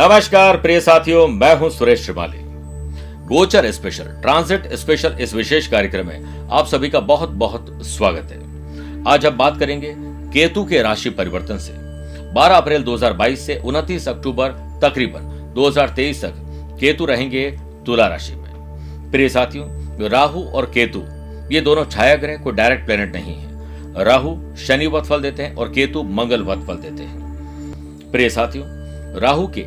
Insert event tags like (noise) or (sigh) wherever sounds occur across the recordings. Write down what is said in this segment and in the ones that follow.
नमस्कार, प्रिय साथियों, मैं हूँ सुरेश श्रीमाली। गोचर स्पेशल, ट्रांजिट स्पेशल इस विशेष कार्यक्रम में आप सभी का बहुत बहुत स्वागत है। आज हम बात करेंगे केतु के राशि परिवर्तन से। 12 अप्रैल 2022 से 29 अक्टूबर तकरीबन 2023 तक केतु रहेंगे तुला राशि में। प्रिय साथियों, राहु और केतु, ये दोनों छाया ग्रह को डायरेक्ट प्लेनेट नहीं है। राहु शनि वत फल देते हैं और केतु मंगल वत फल देते हैं। प्रिय साथियों, राहु के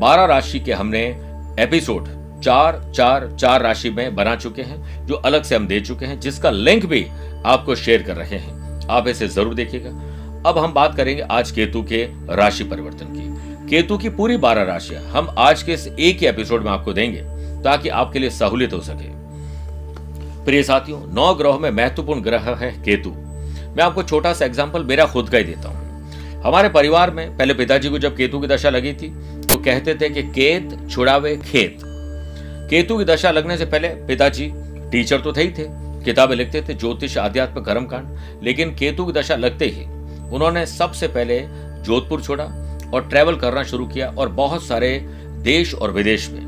बारह राशि के हमने एपिसोड चार चार चार राशि में बना चुके हैं, जो अलग से हम दे चुके हैं, जिसका लिंक भी आपको शेयर कर रहे हैं। आप इसे ज़रूर देखिएगा। अब हम बात करेंगे आज केतु के राशि परिवर्तन की। केतु की पूरी बारह राशियाँ हम आज के इस एक ही एपिसोड में आपको देंगे, ताकि आपके लिए सहूलियत हो सके। प्रिय साथियों, नौ ग्रहों में महत्वपूर्ण ग्रह है केतु। मैं आपको छोटा सा एग्ज़ाम्पल मेरा खुद का ही देता हूँ। हमारे परिवार में पहले पिताजी को जब केतु की दशा लगी थी तो कहते थे कि केत छुड़ावे खेत। केतु की दशा लगने से पहले पिताजी, टीचर तो थे ही थे, किताबें लिखते थे, ज्योतिष, आध्यात्म, कर्म कांड, लेकिन केतु की दशा लगते ही उन्होंने सबसे पहले जोधपुर छोड़ा और ट्रेवल करना शुरू किया और बहुत सारे देश और विदेश में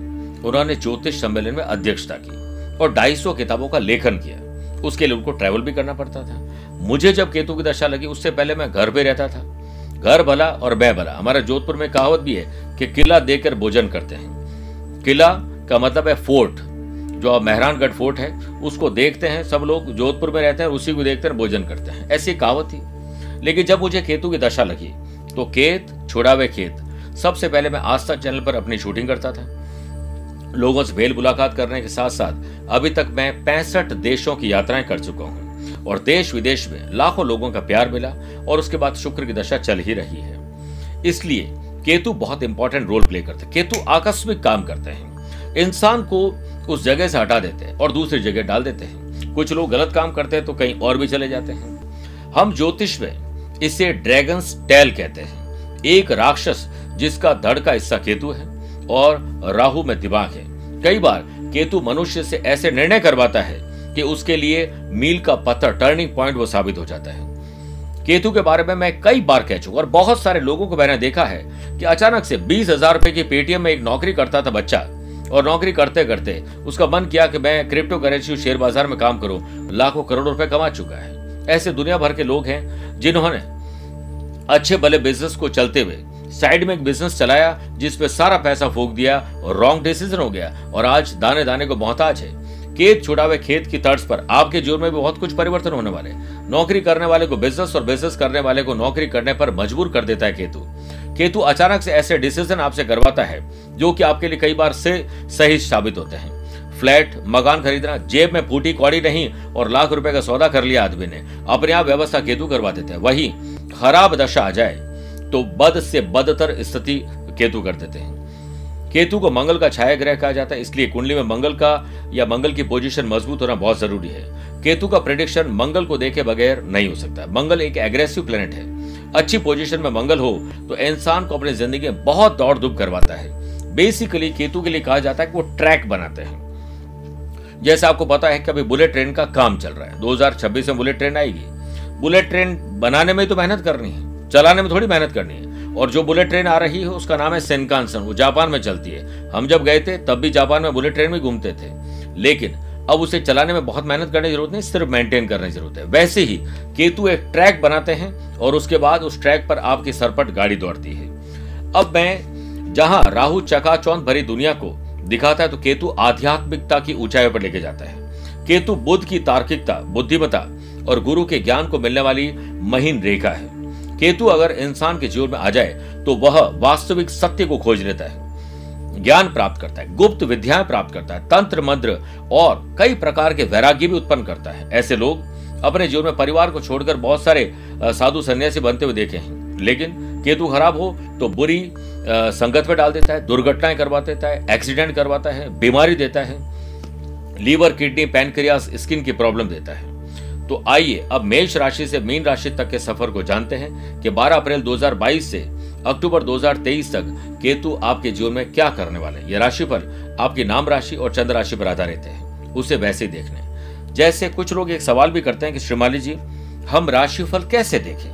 उन्होंने ज्योतिष सम्मेलन में अध्यक्षता की और ढाई किताबों का लेखन किया। उसके लिए उनको ट्रेवल भी करना पड़ता था। मुझे जब केतु की दशा लगी, उससे पहले मैं घर पे रहता था। घर भला और मैं भला। हमारा जोधपुर में कहावत भी है कि किला देकर भोजन करते हैं। किला का मतलब है फोर्ट। जो अब मेहरानगढ़ फोर्ट है, उसको देखते हैं, सब लोग जोधपुर में रहते हैं उसी को देखते हैं भोजन करते हैं। ऐसी कहावत थी। लेकिन जब मुझे केतु की दशा लगी तो केत छुड़ावे खेत। सबसे पहले मैं आस्था चैनल पर अपनी शूटिंग करता था। लोगों से भेल मुलाकात करने के साथ साथ अभी तक मैं पैंसठ देशों की यात्राएँ कर चुका हूँ। और देश विदेश में लाखों लोगों का प्यार मिला और उसके बाद शुक्र की दशा चल ही रही है। इसलिए केतु बहुत इंपॉर्टेंट रोल प्ले करते हैं। केतु आकस्मिक काम करते हैं। इंसान को उस जगह से हटा देते हैं और दूसरी जगह डाल देते हैं। कुछ लोग गलत काम करते हैं तो कहीं और भी चले जाते हैं। हम ज्योतिष में इसे ड्रैगन टेल कहते हैं। एक राक्षस जिसका धड़ का हिस्सा केतु है और राहु में दिमाग है। कई बार केतु मनुष्य से ऐसे निर्णय करवाता है कि उसके लिए मील का पत्थर टर्निंग पॉइंट वो साबित हो जाता है। केतु के बारे में मैं कई बार कह चुका और बहुत सारे लोगों को मैंने देखा है कि अचानक से बीस हज़ार रुपए की पेटीएम में एक नौकरी करता था बच्चा और नौकरी करते करते उसका मन किया कि मैं क्रिप्टो करेंसी शेयर बाज़ार में काम करूँ, लाखों करोड़ रुपए कमा चुका है। ऐसे दुनिया भर के लोग हैं जिन्होंने अच्छे भले बिज़नेस को चलते हुए साइड में एक बिज़नेस चलाया जिसपे सारा पैसा फूक दिया और रॉन्ग डिसीज़न हो गया और आज दाने दाने को मोहताज है। खेत छुड़ावे खेत की तर्ज पर आपके जीवन में भी बहुत कुछ परिवर्तन होने वाले नौकरी करने वाले को बिज़नेस और बिज़नेस करने वाले को नौकरी करने पर मजबूर कर देता है केतु। केतु अचानक से ऐसे डिसीज़न आपसे करवाता है, जो कि आपके लिए कई बार से सही साबित होते हैं। फ्लैट, मकान खरीदना, जेब में फूटी कौड़ी नहीं और लाख रुपए का सौदा कर लिया आदमी ने, अपने आप व्यवस्था केतु करवा देते हैं। वही खराब दशा आ जाए तो बद से बदतर स्थिति केतु कर देते हैं। केतु को मंगल का छाया ग्रह कहा जाता है, इसलिए कुंडली में मंगल का या मंगल की पोजीशन मज़बूत होना बहुत ज़रूरी है। केतु का प्रिडिक्शन मंगल को देखे बगैर नहीं हो सकता। मंगल एक एग्रेसिव प्लेनेट है। अच्छी पोजीशन में मंगल हो तो इंसान को अपनी ज़िंदगी में बहुत दौड़ धूप करवाता है। बेसिकली केतु के लिए कहा जाता है कि वो ट्रैक बनाते हैं। जैसे आपको पता है कि अभी बुलेट ट्रेन का काम चल रहा है। 2026 में बुलेट ट्रेन आएगी। बुलेट ट्रेन बनाने में तो मेहनत करनी है। चलाने में थोड़ी मेहनत करनी है। और जो बुलेट ट्रेन आ रही है, उसका नाम है सेनकानसन। वो जापान में चलती है। हम जब गए थे, तब भी जापान में बुलेट ट्रेन में घूमते थे। लेकिन अब उसे चलाने में बहुत मेहनत करने की ज़रूरत नहीं, सिर्फ़ मेंटेन करने की ज़रूरत है। वैसे ही केतु एक ट्रैक बनाते हैं और उसके बाद उस ट्रैक पर आपकी सरपट गाड़ी दौड़ती है। अब मैं जहाँ राहु चकाचौंध भरी दुनिया को दिखाता है तो केतु आध्यात्मिकता की ऊंचाई पर लेके जाता है। केतु बुद्ध की तार्किकता बुद्धिमता और गुरु के ज्ञान को मिलने वाली महीन रेखा है। केतु अगर इंसान के जीवन में आ जाए तो वह वास्तविक सत्य को खोज लेता है, ज्ञान प्राप्त करता है, गुप्त विद्याएँ प्राप्त करता है, तंत्र मंत्र और कई प्रकार के वैराग्य भी उत्पन्न करता है। ऐसे लोग अपने जीवन में परिवार को छोड़कर बहुत सारे साधु सन्यासी बनते हुए देखे हैं। लेकिन केतु खराब हो तो बुरी संगत में डाल देता है, दुर्घटनाएँ करवा देता है, एक्सीडेंट करवाता है, बीमारी देता है, लीवर, किडनी, पैनक्रियास, स्किन की प्रॉब्लम देता है। तो आइए अब मेष राशि से मीन राशि तक के सफ़र को जानते हैं कि 12 अप्रैल 2022 से अक्टूबर 2023 तक केतु आपके जीवन में क्या करने वाले हैं? यह पर आपकी नाम राशि और चंद्र राशि पर आधारित है। उसे वैसे ही देखने जैसे कुछ लोग एक सवाल भी करते हैं कि श्रीमाली जी, हम राशिफल कैसे देखें?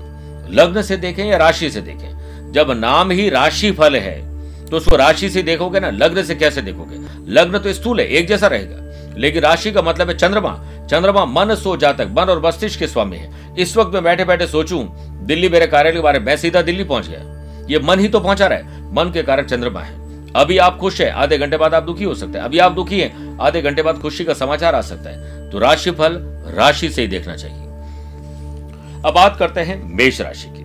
लग्न से देखें या राशि से देखें? जब नाम ही राशि फल है तो उसको राशि से देखोगे ना? लग्न से कैसे देखोगे? लग्न तो स्थूल है, एक जैसा रहेगा। लेकिन राशि का मतलब है चंद्रमा। चंद्रमा मन सो जातक, मन और मस्तिष्क के स्वामी है। इस वक्त मैं बैठे बैठे सोचूं, दिल्ली मेरे कार्यालय के बारे में सीधा दिल्ली पहुँच गया। ये मन ही तो पहुँचा रहा है। मन के कारण चंद्रमा है। अभी आप खुश है, आधे घंटे बाद आप दुखी हो सकते हैं। अभी आप दुखी हैं, आधे घंटे बाद खुशी का समाचार आ सकता है। तो राशि फल राशि से ही देखना चाहिए। अब बात करते हैं मेष राशि की।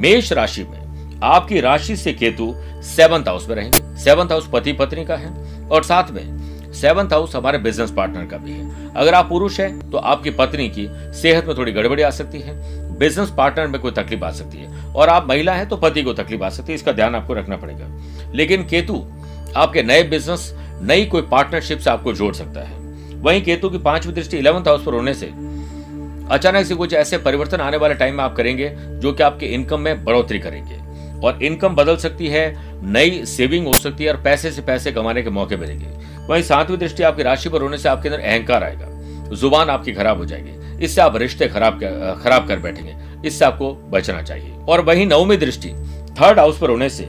मेष राशि में आपकी राशि से केतु सेवंथ हाउस में रहेंगे। सेवंथ हाउस पति पत्नी का है और साथ में सेवंथ हाउस हमारे बिज़नेस पार्टनर का भी है। अगर आप पुरुष हैं तो आपकी पत्नी की सेहत में थोड़ी गड़बड़ी आ सकती है बिज़नेस पार्टनर में कोई तकलीफ़ आ सकती है। और आप महिला हैं तो पति को तकलीफ़ आ सकती है, इसका ध्यान आपको रखना पड़ेगा। लेकिन केतु आपके नए बिज़नेस नई कोई पार्टनरशिप से आपको जोड़ सकता है। वहीं केतु की पांचवी दृष्टि इलेवंथ हाउस पर होने से अचानक से कुछ ऐसे परिवर्तन आने वाले टाइम में आप करेंगे, जो कि आपके इनकम में बढ़ोतरी करेंगे। और इनकम बदल सकती है, नई सेविंग हो सकती है और पैसे से पैसे कमाने के मौके मिलेंगे। वहीं सातवीं दृष्टि आपकी राशि पर होने से आपके अंदर अहंकार आएगा। ज़ुबान आपकी खराब हो जाएगी। इससे आप रिश्ते खराब खराब कर बैठेंगे। इससे आपको बचना चाहिए। और वही नवमी दृष्टि थर्ड हाउस पर होने से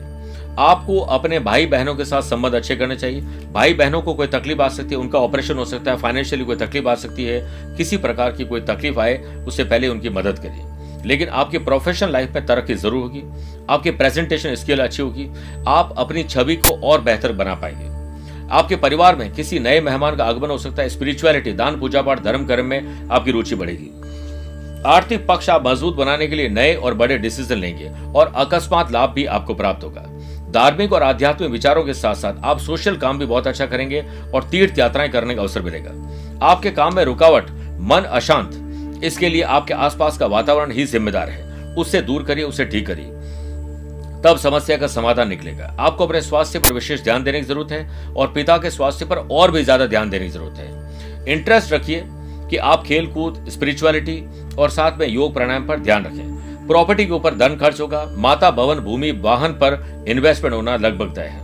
आपको अपने भाई बहनों के साथ संबंध अच्छे करने चाहिए। भाई बहनों को कोई तकलीफ़ आ सकती है, उनका ऑपरेशन हो सकता है फाइनेंशियली कोई तकलीफ़ आ सकती है, किसी प्रकार की कोई तकलीफ़ आए, उससे पहले उनकी मदद करिए। लेकिन आपकी प्रोफेशनल लाइफ में तरक्की ज़रूर होगी। आपकी प्रेजेंटेशन स्किल अच्छी होगी। आप अपनी छवि को और बेहतर बना पाएँगे। आपके परिवार में किसी नए मेहमान का आगमन हो सकता है। स्पिरिचुअलिटी दान, पूजा पाठ, धर्म कर्म में आपकी रुचि बढ़ेगी। आर्थिक पक्ष आप मज़बूत बनाने के लिए नए और बड़े डिसीज़न लेंगे और अकस्मात लाभ भी आपको प्राप्त होगा। धार्मिक और आध्यात्मिक विचारों के साथ साथ आप सोशल काम भी बहुत अच्छा करेंगे और तीर्थ यात्राएँ करने का अवसर मिलेगा। आपके काम में रुकावट, मन अशांत, इसके लिए आपके आसपास का वातावरण ही जिम्मेदार है। उससे दूर करिए, उसे ठीक करिए। तब समस्या का समाधान निकलेगा। आपको अपने स्वास्थ्य पर विशेष ध्यान देने की ज़रूरत है और पिता के स्वास्थ्य पर और भी ज़्यादा ध्यान देने की ज़रूरत है। इंटरेस्ट रखिए कि आप खेल कूद स्पिरिचुअलिटी और साथ में योग प्राणायाम पर ध्यान रखें। प्रॉपर्टी के ऊपर धन खर्च होगा, माता भवन, भूमि, वाहन पर इन्वेस्टमेंट होना लगभग तय है।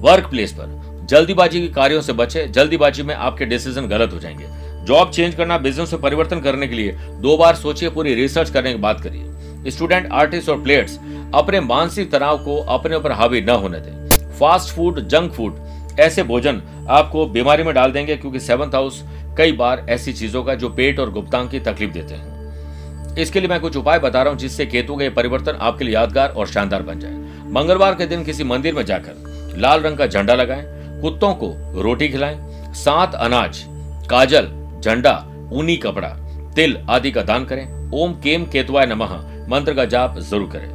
वर्क प्लेस पर जल्दीबाजी के कार्यों से बचे, जल्दीबाजी में आपके डिसीज़न गलत हो जाएँगे। जॉब चेंज करना बिज़नेस में परिवर्तन करने के लिए दो बार सोचिए, पूरी रिसर्च करने की बात करिए। स्टूडेंट, आर्टिस्ट और प्लेयर्स अपने मानसिक तनाव को अपने ऊपर हावी न होने दें। फास्ट फ़ूड, जंक फ़ूड, ऐसे भोजन आपको बीमारी में डाल देंगे क्योंकि सेवंथ हाउस कई बार ऐसी चीज़ों का जो पेट और गुप्तांग की तकलीफ़ देते हैं। इसके लिए मैं कुछ उपाय बता रहा हूँ जिससे केतु का परिवर्तन आपके लिए यादगार और शानदार बन जाए। मंगलवार के दिन किसी मंदिर में जाकर लाल रंग का झंडा लगाएँ, कुत्तों को रोटी खिलाएँ, सात अनाज, काजल, झंडा, ऊनी कपड़ा, तिल आदि का दान करें। ओम केम केतवाय नमः। मंत्र का जाप ज़रूर करें।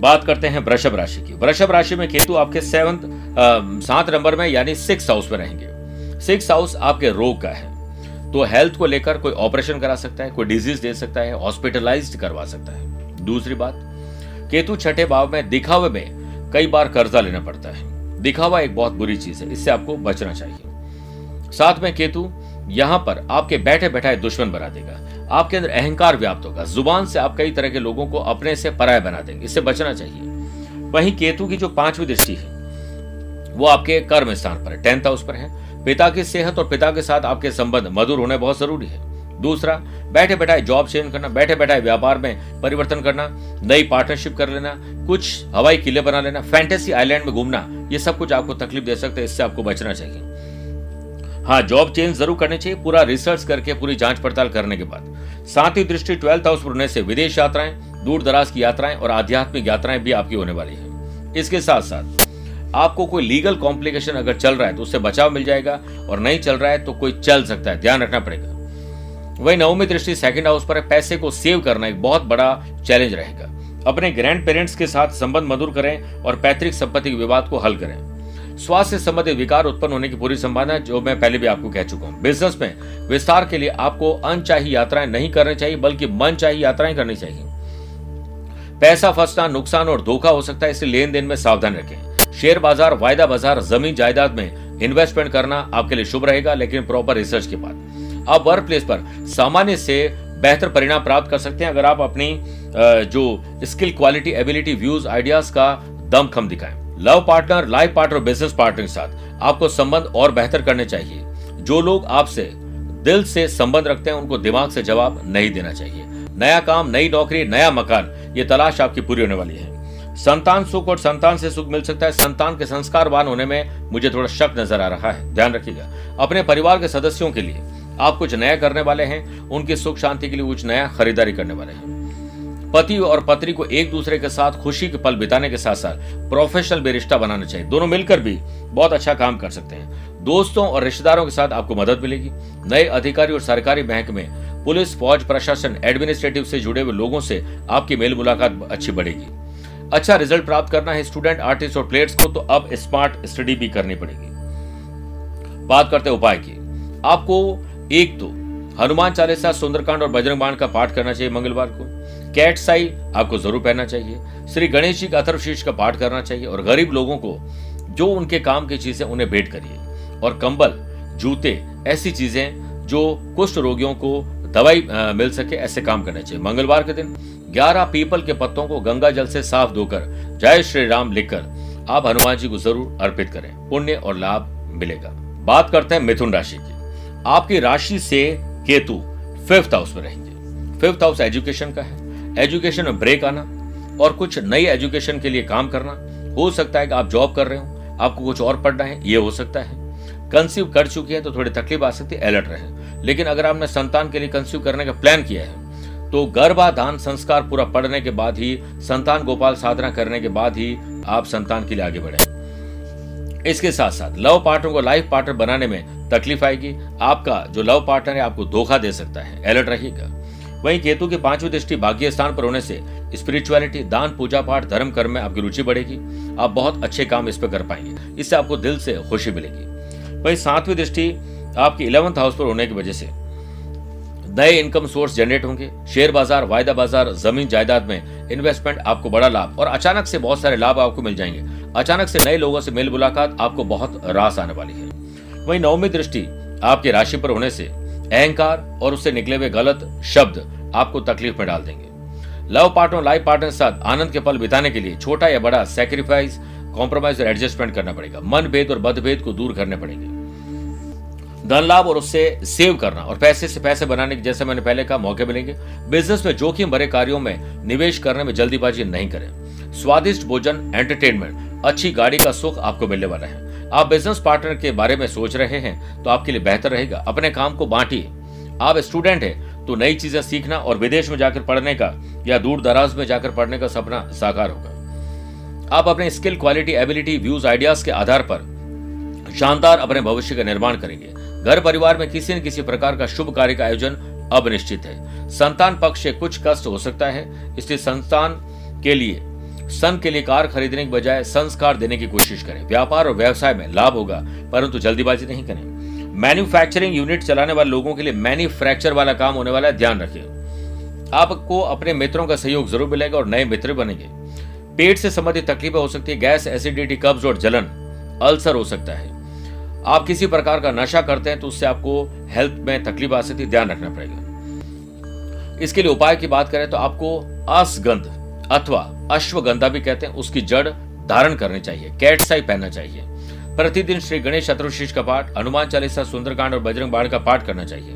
बात करते हैं वृषभ राशि की। वृषभ राशि में केतु आपके सेवंथ सात नंबर में यानी सिक्स हाउस में रहेंगे। सिक्स हाउस आपके रोग का है। तो हेल्थ को लेकर कोई ऑपरेशन करा सकता है, कोई डिज़ीज़ दे सकता है हॉस्पिटलाइज करवा सकता है। दूसरी बात, केतु छठे भाव में दिखावे में कई बार कर्जा लेना पड़ता है। दिखावा एक बहुत बुरी चीज़ है, इससे आपको बचना चाहिए। साथ में केतु, यहाँ पर आपके बैठे बैठाए दुश्मन बना देगा। आपके अंदर अहंकार व्याप्त होगा। ज़ुबान से आप कई तरह के लोगों को अपने से पराय बना देंगे। इससे बचना चाहिए। वहीं केतु की जो पांचवी दृष्टि है, वो आपके कर्म स्थान पर है। टेंथ हाउस पर है। पिता की सेहत और पिता के साथ आपके संबंध मधुर होने बहुत ज़रूरी है। दूसरा बैठे बैठाए जॉब चेंज करना बैठे बैठाए व्यापार में परिवर्तन करना, नई पार्टनरशिप कर लेना, कुछ हवाई किले बना लेना फैंटेसी आइलैंड में घूमना, ये सब कुछ आपको तकलीफ़ दे सकते हैं, इससे आपको बचना चाहिए। हाँ जॉब चेंज ज़रूर करनी चाहिए, पूरा रिसर्च करके, पूरी जाँच पड़ताल करने के बाद। साथ ही दृष्टि ट्वेल्थ हाउस पर होने से विदेश यात्राएँ, दूर दराज की यात्राएँ और आध्यात्मिक यात्राएँ भी आपकी होने वाली है। इसके साथ साथ, आपको कोई लीगल कॉम्प्लिकेशन अगर चल रहा है तो उससे बचाव मिल जाएगा और नहीं चल रहा है तो कोई चल सकता है, ध्यान रखना पड़ेगा। वही नवमी दृष्टि सेकंड हाउस पर पैसे को सेव करना एक बहुत बड़ा चैलेंज रहेगा। अपने ग्रैंड पेरेंट्स के साथ संबंध मधुर करें और पैतृक संपत्ति विवाद को हल करें। स्वास्थ्य संबंधित विकार उत्पन्न होने की पूरी संभावना है, जो मैं पहले भी आपको कह चुका हूँ। बिज़नेस में विस्तार के लिए आपको अनचाही यात्राएँ नहीं करनी चाहिए, बल्कि मन चाहिए यात्राएँ करनी चाहिए। पैसा फंसना, नुकसान और धोखा हो सकता है इसलिए लेन देन में सावधान रखें। शेयर बाज़ार, वायदा बाज़ार, ज़मीन जायदाद में इन्वेस्टमेंट करना आपके लिए शुभ रहेगा, लेकिन प्रॉपर रिसर्च के बाद। आप वर्क प्लेस पर सामान्य से बेहतर परिणाम प्राप्त कर सकते हैं, अगर आप अपनी जो skill quality ability views ideas का दमखम दिखाएँ। Love partner, life partner business partner के साथ आपको संबंध और बेहतर करने चाहिए। जो लोग आपसे दिल से संबंध रखते हैं, उनको दिमाग से जवाब नहीं देना चाहिए। नया काम, नई नौकरी, नया मकान, ये तलाश आपकी पूरी होने वाली है। संतान सुख और संतान से सुख मिल सकता है। संतान के संस्कारवान होने में मुझे थोड़ा शक नज़र आ रहा है। ध्यान रखिएगा, अपने परिवार के सदस्यों के लिए आप कुछ नया करने वाले हैं, उनकी सुख शांति के लिए कुछ नया खरीदारी करने वाले हैं। पति और पत्नी को एक दूसरे के साथ खुशी के पल बिताने के साथ साथ प्रोफेशनल भी रिश्ता बनाना चाहिए। दोनों मिलकर भी बहुत अच्छा काम कर सकते हैं। दोस्तों और रिश्तेदारों के साथ आपको मदद मिलेगी। नए अधिकारी और सरकारी बैंक में पुलिस, फौज, प्रशासन एडमिनिस्ट्रेटिव से जुड़े हुए लोगों से आपकी मेल मुलाकात अच्छी बढ़ेगी। अच्छा रिज़ल्ट प्राप्त करना है स्टूडेंट आर्टिस्ट और प्लेयर्स को तो अब स्मार्ट स्टडी भी करनी पड़ेगी। बात करते उपाय की। आपको एक तो हनुमान चालीसा, सुंदरकांड और बजरंग बाण का पाठ करना चाहिए मंगलवार को। कैट साई आपको ज़रूर पहनना चाहिए। श्री गणेश जी का अथर्वशीष का पाठ करना चाहिए और गरीब लोगों को जो उनके काम की चीज़ें उन्हें भेंट करिए। और कंबल जूते ऐसी चीज़ें जो कुष्ठ रोगियों को दवाई आ, मिल सके ऐसे काम करने चाहिए। मंगलवार के दिन ग्यारह पीपल के पत्तों को गंगा जल से साफ़ धोकर जय श्री राम लिखकर आप हनुमान जी को ज़रूर अर्पित करें। पुण्य और लाभ मिलेगा। बात करते हैं मिथुन राशि की। आपकी राशि से केतु फिफ्थ हाउस में रहेंगे। फिफ्थ हाउस एजुकेशन का है। एजुकेशन में ब्रेक आना और कुछ नई एजुकेशन के लिए काम करना। हो सकता है कि आप जॉब कर रहे हो, आपको कुछ और पढ़ना है, ये हो सकता है। कंसीव कर चुकी है तो थोड़ी तकलीफ़ आ सकती है अलर्ट रहे। लेकिन अगर आपने संतान के लिए कंसीव करने का प्लान किया है तो गर्भाधान संस्कार पूरा पढ़ने के बाद ही, संतान गोपाल साधना करने के बाद ही आप संतान के लिए आगे बढ़े। इसके साथ साथ लव पार्टनर को लाइफ पार्टनर बनाने में तकलीफ़ आएगी। आपका जो लव पार्टनर है, आपको धोखा दे सकता है। अलर्ट रहिएगा। वहीं केतु की पांचवी दृष्टि भाग्य स्थान पर होने से स्पिरिचुअलिटी दान, पूजा पाठ, धर्म, कर्म में आपकी रुचि बढ़ेगी। आप बहुत अच्छे काम इस पर कर पाएँगे। इससे आपको दिल से खुशी मिलेगी। वही सातवीं दृष्टि आपकी इलेवंथ हाउस पर होने की वजह से नए इनकम सोर्स जनरेट होंगे। शेयर बाज़ार, वायदा बाज़ार, ज़मीन जायदाद में इन्वेस्टमेंट आपको बड़ा लाभ और अचानक से बहुत सारे लाभ आपको मिल जाएँगे। अचानक से नए लोगों से मेल मुलाकात आपको बहुत रास आने वाली है। वही नौवीं दृष्टि आपकी राशि पर होने से अहंकार और उससे निकले हुए गलत शब्द आपको तकलीफ़ में डाल देंगे। लव पार्टनर लाइफ पार्टनर के साथ आनंद के पल बिताने के लिए छोटा या बड़ा सेक्रीफाइस कॉम्प्रोमाइज और एडजस्टमेंट करना पड़ेगा। मन भेद और मतभेद को दूर करने पड़ेंगे। धन लाभ और उससे सेव करना और पैसे से पैसे बनाने के जैसे मैंने पहले कहा, मौके मिलेंगे। बिज़नेस में जोखिम भरे कार्यों में निवेश करने में जल्दीबाजी नहीं करें। स्वादिष्ट भोजन एंटरटेनमेंट अच्छी गाड़ी का सुख आपको मिलने वाला है। आप बिज़नेस पार्टनर के बारे में सोच रहे हैं तो आपके लिए बेहतर रहेगा। अपने काम को बांटिए। आप स्टूडेंट है तो नई चीज़ें सीखना और विदेश में जाकर पढ़ने का या दूर दराज में जाकर पढ़ने का सपना साकार होगा। आप अपने skill quality ability views ideas के आधार पर शानदार अपने भविष्य का निर्माण करेंगे। घर परिवार में किसी न किसी प्रकार का शुभ कार्य का आयोजन अब निश्चित है। संतान पक्ष से कुछ कष्ट हो सकता है। इसलिए संतान के लिए सन के लिए कार खरीदने के बजाय संस्कार देने की कोशिश करें। व्यापार और व्यवसाय में लाभ होगा, परंतु जल्दीबाजी नहीं करें। मैन्युफैक्चरिंग यूनिट चलाने वाले लोगों के लिए मैन्युफैक्चर वाला काम होने वाला है, ध्यान रखिए। आपको अपने मित्रों का सहयोग ज़रूर मिलेगा और नए मित्र बनेंगे। पेट से संबंधित तकलीफें हो सकती है, गैस, एसिडिटी, कब्ज और जलन, अल्सर हो सकता है। आप किसी प्रकार का नशा करते हैं तो उससे आपको हेल्थ में तकलीफ़ आ सकती है, ध्यान रखना पड़ेगा। इसके लिए उपाय की बात करें तो आपको असगंध अथवा अश्वगंधा भी कहते हैं, उसकी जड़ धारण करनी चाहिए, कैट साई पहनना चाहिए। प्रतिदिन श्री गणेश चतुर्शीष का पाठ, हनुमान चालीसा, सुंदरकांड और बजरंग बाण का पाठ करना चाहिए।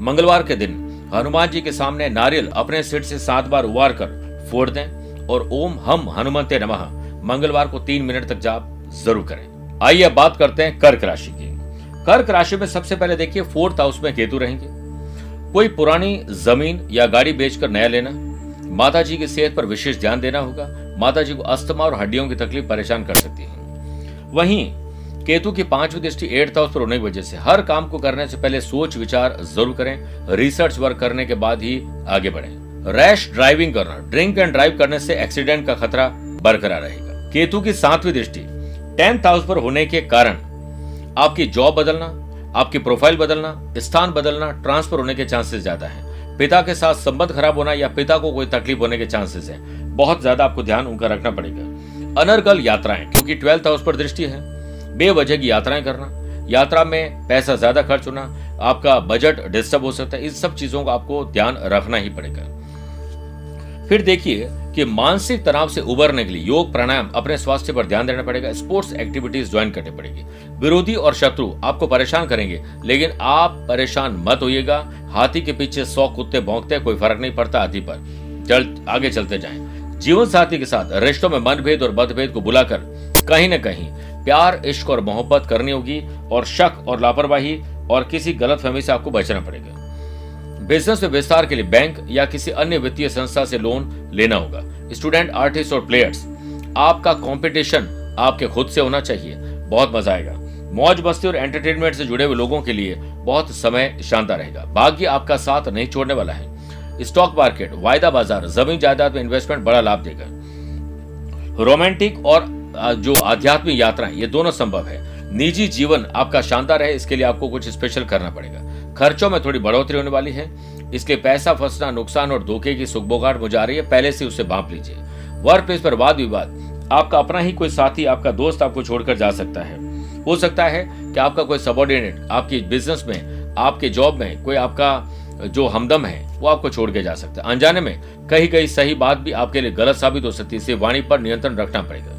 मंगलवार के दिन हनुमान जी के सामने नारियल अपने सिर से सात बार उबार कर फोड़ दें और ओम हम हनुमंते नमः। मंगलवार को तीन मिनट तक जाप ज़रूर करें। आइए बात करते हैं कर्क राशि की। कर्क राशि में सबसे पहले देखिए, फोर्थ हाउस में केतु रहेंगे। कोई पुरानी ज़मीन या गाड़ी बेचकर नया लेना माता जी की सेहत पर विशेष ध्यान देना होगा। माता जी को अस्थमा और हड्डियों की तकलीफ़ परेशान कर सकती है। वहीं, केतु की पांचवी दृष्टि एट हाउस पर होने की वजह से। हर काम को करने से पहले सोच विचार ज़रूर करें। रिसर्च वर्क करने के बाद ही आगे बढ़े। रैश ड्राइविंग करना। ड्रिंक एंड ड्राइव करने से एक्सीडेंट का खतरा बरकरार रहेगा। केतु की सातवीं दृष्टि। टेंथ हाउस पर होने के कारण आपकी जॉब बदलना, आपकी प्रोफ़ाइल बदलना, स्थान बदलना, ट्रांसफ़र होने के चांसेस ज़्यादा है। पिता के साथ संबंध खराब होना या पिता को कोई तकलीफ़ होने के चांसेस है। बहुत ज़्यादा आपको ध्यान उनका रखना पड़ेगा। अनर्गल यात्राएँ, क्योंकि ट्वेल्थ हाउस पर दृष्टि है। बेवजह की यात्राएँ करना, यात्रा में पैसा ज़्यादा खर्च होना, आपका बजट डिस्टर्ब हो सकता है। इन सब चीज़ों का आपको ध्यान रखना ही पड़ेगा। फिर देखिए कि मानसिक तनाव से उबरने के लिए योग प्राणायाम अपने स्वास्थ्य पर ध्यान देना पड़ेगा स्पोर्ट्स एक्टिविटीज़ ज्वाइन करनी पड़ेगी। विरोधी और शत्रु आपको परेशान करेंगे, लेकिन आप परेशान मत होइएगा। हाथी के पीछे सौ कुत्ते भौंकते कोई फ़र्क नहीं पड़ता हाथी पर। चल, आगे चलते जाएँ। जीवन साथी के साथ रिश्तों में मनभेद और मतभेद को बुलाकर कहीं न कहीं प्यार, इश्क और मोहब्बत करनी होगी, और शक और लापरवाही और किसी गलत फहमी से आपको बचना पड़ेगा। बिज़नेस में विस्तार के लिए बैंक या किसी अन्य वित्तीय संस्था से लोन लेना होगा। स्टूडेंट, आर्टिस्ट और प्लेयर्स, आपका कंपटीशन आपके खुद से होना चाहिए। बहुत मज़ा आएगा। मौज मस्ती और एंटरटेनमेंट से जुड़े हुए लोगों के लिए बहुत समय शानदार रहेगा। भाग्य आपका साथ नहीं छोड़ने वाला है। स्टॉक मार्केट, वायदा बाज़ार, ज़मीन जायदाद में इन्वेस्टमेंट बड़ा लाभ देगा। रोमांटिक और जो आध्यात्मिक यात्राएँ, ये दोनों संभव है। निजी जीवन आपका शानदार है, इसके लिए आपको कुछ स्पेशल करना पड़ेगा। खर्चों में थोड़ी बढ़ोतरी होने वाली है। इसलिए पैसा फंसना, नुकसान और धोखे की सुखबोगाट मुझे रही है, पहले से उसे भाप लीजिए। वर्क प्लेस पर वाद विवाद। आपका अपना ही कोई साथी, आपका दोस्त आपको छोड़कर जा सकता है। हो सकता है कि आपका कोई सबॉर्डिनेट आपकी बिज़नेस में, आपके जॉब में कोई आपका जो हमदम है, वो आपको छोड़ के जा सकता है। अनजाने में कहीं कहीं सही बात भी आपके लिए गलत साबित हो सकती है। इसलिए वाणी पर नियंत्रण रखना पड़ेगा।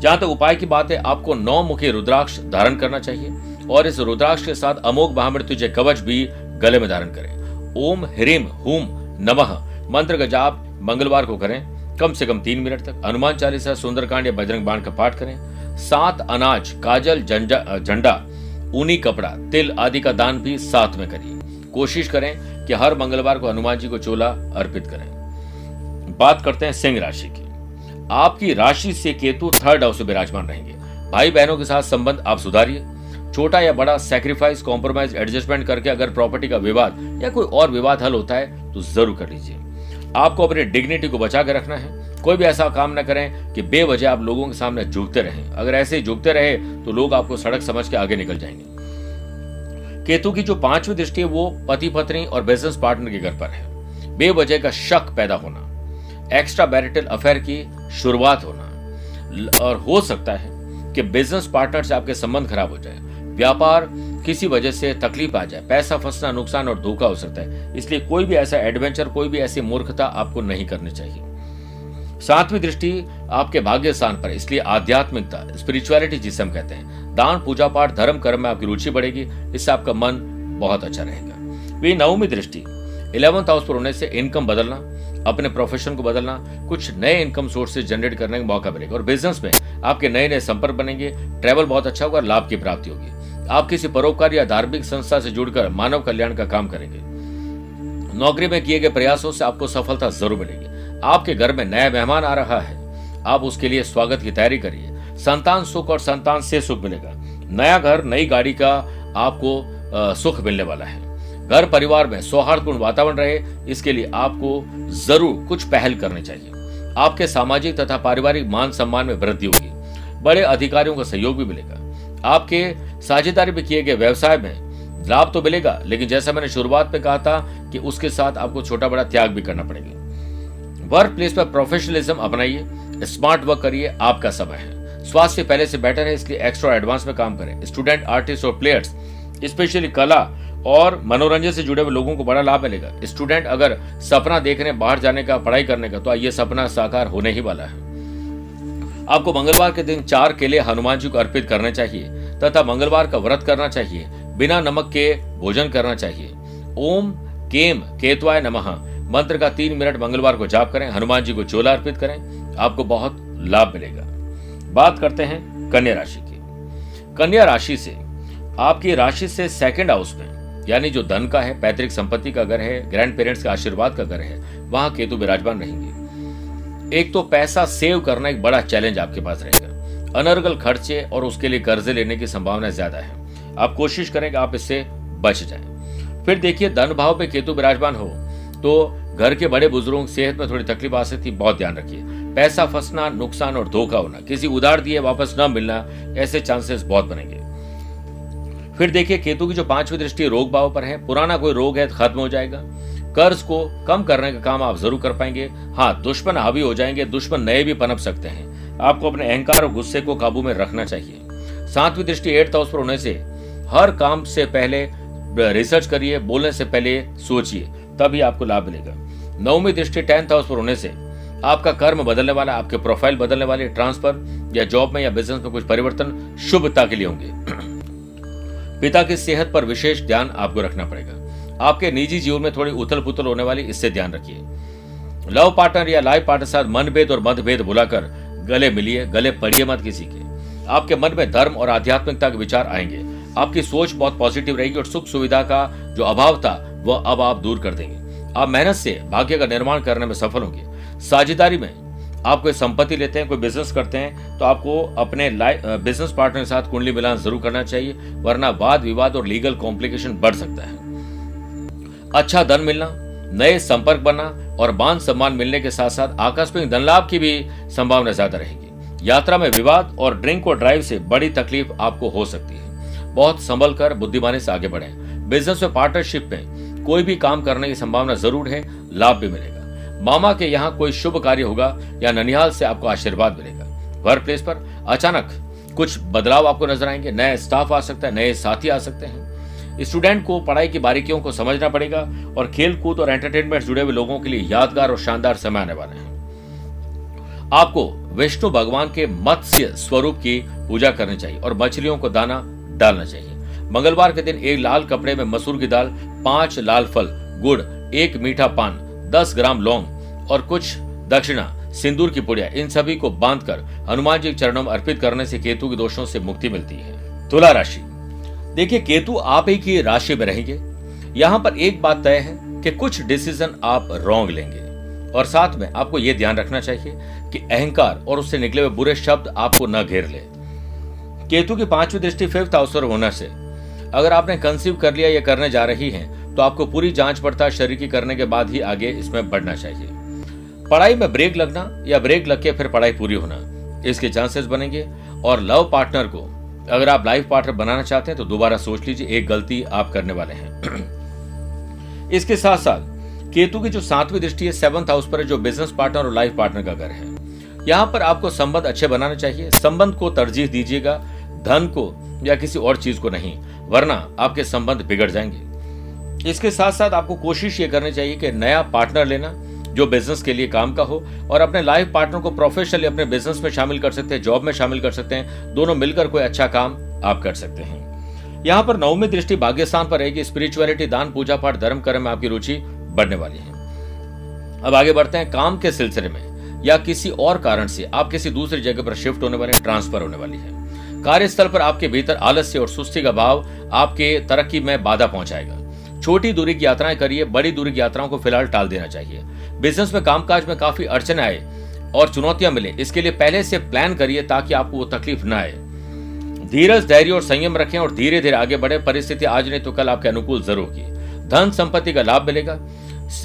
जहाँ तक तो उपाय की बात है, आपको नौ मुखी रुद्राक्ष धारण करना चाहिए। और इस रुद्राक्ष के साथ अमोघ महामृत्युजय कवच भी गले में धारण करें। ओम ह्रीम हुम नमः। मंत्र का जाप मंगलवार को करें। कम से कम तीन मिनट तक हनुमान चालीसा, सुंदरकांड या बजरंग बाण का पाठ करें। सात अनाज, काजल झंडा, ऊनी कपड़ा, तिल आदि का दान भी साथ में करिए। कोशिश करें कि हर मंगलवार को हनुमान जी को चोला अर्पित करें। बात करते हैं सिंह राशि की। आपकी राशि से केतु थर्ड हाउस में विराजमान रहेंगे। भाई बहनों के साथ संबंध आप सुधारिए। छोटा या बड़ा सेक्रीफाइस कॉम्प्रोमाइज एडजस्टमेंट करके अगर प्रॉपर्टी का विवाद या कोई और विवाद हल होता है तो ज़रूर कर लीजिए। आपको अपनी डिग्निटी को बचा के रखना है। कोई भी ऐसा काम न करें कि बेवजह आप लोगों के सामने झुकते रहें। अगर ऐसे ही झुकते रहे तो लोग आपको सड़क समझ के आगे निकल जाएँगे। केतु की जो पांचवी दृष्टि है, वो पति, पत्नी और बिज़नेस पार्टनर के घर पर है। बेवजह का शक पैदा होना एक्स्ट्रा बैरिटल अफेयर की शुरुआत होना और हो सकता है कि बिज़नेस पार्टनर से आपके संबंध खराब हो जाए। व्यापार, किसी वजह से तकलीफ़ आ जाए, पैसा फंसना, नुकसान और धोखा हो सकता है। इसलिए कोई भी ऐसा एडवेंचर कोई भी ऐसी मूर्खता आपको नहीं करनी चाहिए। सातवीं दृष्टि आपके भाग्य स्थान पर इसलिए आध्यात्मिकता स्पिरिचुअलिटी जिसे हम कहते हैं, दान, पूजा पाठ, धर्म, कर्म में आपकी रुचि बढ़ेगी, इससे आपका मन बहुत अच्छा रहेगा। वे नवमी दृष्टि इलेवंथ हाउस पर होने से इनकम बदलना, अपने प्रोफेशन को बदलना, कुछ नए इनकम सोर्सेज जनरेट करने का मौका मिलेगा। और बिज़नेस में आपके नए नए संपर्क बनेंगे ट्रैवल बहुत अच्छा होगा लाभ की प्राप्ति होगी। आप किसी परोपकार या धार्मिक संस्था से जुड़कर मानव कल्याण का काम करेंगे। नौकरी में किए गए प्रयासों से आपको सफलता ज़रूर मिलेगी। आपके घर में नया मेहमान आ रहा है। आप उसके लिए स्वागत की तैयारी करिए। संतान सुख और संतान से सुख मिलेगा। नया घर, नई गाड़ी का आपको सुख मिलने वाला है। घर परिवार में सौहार्दपूर्ण वातावरण रहे, इसके लिए आपको ज़रूर कुछ पहल करनी चाहिए। आपके सामाजिक तथा पारिवारिक मान सम्मान में वृद्धि होगी। बड़े अधिकारियों का सहयोग भी मिलेगा। आपके साझेदारी में किए गए व्यवसाय में लाभ तो मिलेगा, लेकिन जैसा मैंने शुरुआत में कहा था कि उसके साथ आपको छोटा बड़ा त्याग भी करना पड़ेगा। वर्क प्लेस पर प्रोफेशनलिज्म अपनाइए स्मार्ट वर्क करिए, आपका समय है। स्वास्थ्य पहले से बेटर है, इसलिए एक्स्ट्रा एडवांस में काम करें। स्टूडेंट आर्टिस्ट और प्लेयर्स स्पेशली कला और मनोरंजन से जुड़े हुए लोगों को बड़ा लाभ मिलेगा। स्टूडेंट अगर सपना देखने बाहर जाने का, पढ़ाई करने का तो ये सपना साकार होने ही वाला है। आपको मंगलवार के दिन चार केले हनुमान जी को अर्पित करने चाहिए, तथा मंगलवार का व्रत करना चाहिए, बिना नमक के भोजन करना चाहिए। ओम केम केतवाय नमः। मंत्र का तीन मिनट मंगलवार को जाप करें, हनुमान जी को चोला अर्पित करें, आपको बहुत लाभ मिलेगा। बात करते हैं कन्या राशि की। कन्या राशि से, आपकी राशि से सेकंड हाउस में, यानी जो धन का है, पैतृक संपत्ति का घर है ग्रैंड पेरेंट्स का आशीर्वाद का घर है, वहाँ केतु विराजमान रहेंगे। एक तो पैसा सेव करना एक बड़ा चैलेंज आपके पास रहेगा। अनर्गल खर्चे और उसके लिए कर्जे लेने की संभावना ज़्यादा है। आप कोशिश करें कि आप इससे बच जाए। फिर देखिए, धन भाव पे केतु विराजमान हो तो घर के बड़े बुज़ुर्गों की सेहत में थोड़ी तकलीफ़ आ सकती बहुत ध्यान रखिए। पैसा फंसना, नुकसान और धोखा होना, किसी उधार दिए वापस न मिलना, ऐसे चांसेस बहुत बनेंगे। फिर देखिए, केतु की जो पांचवी दृष्टि रोग भाव पर है। पुराना कोई रोग है तो खत्म हो जाएगा। कर्ज को कम करने का काम आप ज़रूर कर पाएँगे। हाँ दुश्मन हावी हो जाएँगे, दुश्मन नए भी पनप सकते हैं। आपको अपने अहंकार और गुस्से को काबू में रखना चाहिए। सातवीं दृष्टि एट्थ हाउस पर होने से हर काम से पहले रिसर्च करिए, बोलने से पहले सोचिए, तभी आपको लाभ मिलेगा। नौवीं दृष्टि टेंथ हाउस पर होने से आपका कर्म बदलने वाला, आपके प्रोफ़ाइल बदलने वाले ट्रांसफ़र या जॉब में या बिज़नेस में कुछ परिवर्तन शुभता के लिए होंगे। (clears throat) पिता की सेहत पर विशेष ध्यान आपको रखना पड़ेगा। आपके निजी जीवन में थोड़ी उथल पुथल होने वाली, इससे ध्यान रखिए। लव पार्टनर या लाइफ पार्टनर साथ मनभेद और मतभेद बुलाकर गले मिलिए, गले पड़िए मत किसी के। आपके मन में धर्म और आध्यात्मिकता के विचार आएँगे। आपकी सोच बहुत पॉजिटिव रहेगी और सुख सुविधा का जो अभाव था, वह अब आप दूर कर देंगे। आप मेहनत से भाग्य का निर्माण करने में सफल होंगे। साझेदारी में आप कोई संपत्ति लेते हैं, कोई बिज़नेस करते हैं तो आपको अपने बिज़नेस पार्टनर के साथ कुंडली मिलान ज़रूर करना चाहिए, वरना वाद विवाद और लीगल कॉम्प्लिकेशन बढ़ सकता है। अच्छा धन मिलना, नए संपर्क बनना और मान सम्मान मिलने के साथ साथ आकस्मिक धन लाभ की भी संभावना ज़्यादा रहेगी। यात्रा में विवाद और ड्रिंक और ड्राइव से बड़ी तकलीफ़ आपको हो सकती है। बहुत संभल कर बुद्धिमानी से आगे बढ़े। बिज़नेस में पार्टनरशिप में कोई भी काम करने की संभावना ज़रूर है, लाभ भी मिलेगा। मामा के यहाँ कोई शुभ कार्य होगा या ननिहाल से आपको आशीर्वाद मिलेगा। वर्क प्लेस पर अचानक कुछ बदलाव आपको नज़र आएँगे, नए स्टाफ आ सकता है, नए साथी आ सकते हैं। स्टूडेंट को पढ़ाई की बारीकियों को समझना पड़ेगा और खेल कूद और एंटरटेनमेंट जुड़े हुए लोगों के लिए यादगार और शानदार समय आने वाले हैं। आपको विष्णु भगवान के मत्स्य स्वरूप की पूजा करनी चाहिए और मछलियों को दाना डालना चाहिए। मंगलवार के दिन एक लाल कपड़े में मसूर की दाल, पाँच लाल फल, गुड़, एक मीठा पान, दस ग्राम लौंग और कुछ दक्षिणा, सिंदूर की पुड़िया, इन सभी को बांधकर हनुमान जी के चरणों में अर्पित करने से केतु के दोषों से मुक्ति मिलती है। तुला राशि। देखिए, केतु आप ही की राशि में रहेंगे। यहाँ पर एक बात तय है कि कुछ डिसीज़न आप रॉन्ग लेंगे। और साथ में आपको यह ध्यान रखना चाहिए कि अहंकार और उससे निकले हुए बुरे शब्द आपको न घेर ले। केतु की पांचवी दृष्टि फिफ्थ हाउस पर होने से। अगर आपने कंसीव कर लिया या करने जा रही हैं तो आपको पूरी जाँच पड़ताल शरीर की करने के बाद ही आगे इसमें बढ़ना चाहिए। पढ़ाई में ब्रेक लगना या ब्रेक लग के फिर पढ़ाई पूरी होना, इसके चांसेस बनेंगे। और लव पार्टनर को अगर आप लाइफ पार्टनर बनाना चाहते हैं तो दोबारा सोच लीजिए, एक गलती आप करने वाले हैं। (clears throat) इसके साथ साथ केतु की जो सातवीं दृष्टि है सेवंथ हाउस पर है, जो बिज़नेस पार्टनर और लाइफ पार्टनर का घर है। यहाँ पर आपको संबंध अच्छे बनाने चाहिए। संबंध को तरजीह दीजिएगा, धन को या किसी और चीज़ को नहीं, वरना आपके संबंध बिगड़ जाएँगे। इसके साथ साथ आपको कोशिश ये करनी चाहिए कि नया पार्टनर लेना जो बिज़नेस के लिए काम का हो और अपने लाइफ पार्टनर को प्रोफेशनली अपने बिज़नेस में शामिल कर सकते हैं जॉब में शामिल कर सकते हैं, दोनों मिलकर कोई अच्छा काम आप कर सकते हैं। यहाँ पर नवमी दृष्टि भाग्यस्थान पर रहेगी स्पिरिचुअलिटी दान, पूजा पाठ, धर्म, कर्म में आपकी रुचि बढ़ने वाली है। अब आगे बढ़ते हैं, काम के सिलसिले में या किसी और कारण से आप किसी दूसरी जगह पर शिफ्ट होने वाले ट्रांसफ़र होने वाली है। कार्यस्थल पर आपके भीतर आलस्य और सुस्ती का भाव आपके तरक्की में बाधा पहुंचाएगा। छोटी दूरी की यात्राएँ करिए, बड़ी दूरी की यात्राओं को फ़िलहाल टाल देना चाहिए। बिज़नेस में, कामकाज में काफ़ी अड़चन आए और चुनौतियाँ मिले। इसके लिए पहले से प्लान करिए ताकि आपको वो तकलीफ़ न आए। धीरज, धैर्य और संयम रखें और धीरे धीरे आगे बढ़े। परिस्थिति आज नहीं तो कल आपके अनुकूल ज़रूर की धन संपत्ति का लाभ मिलेगा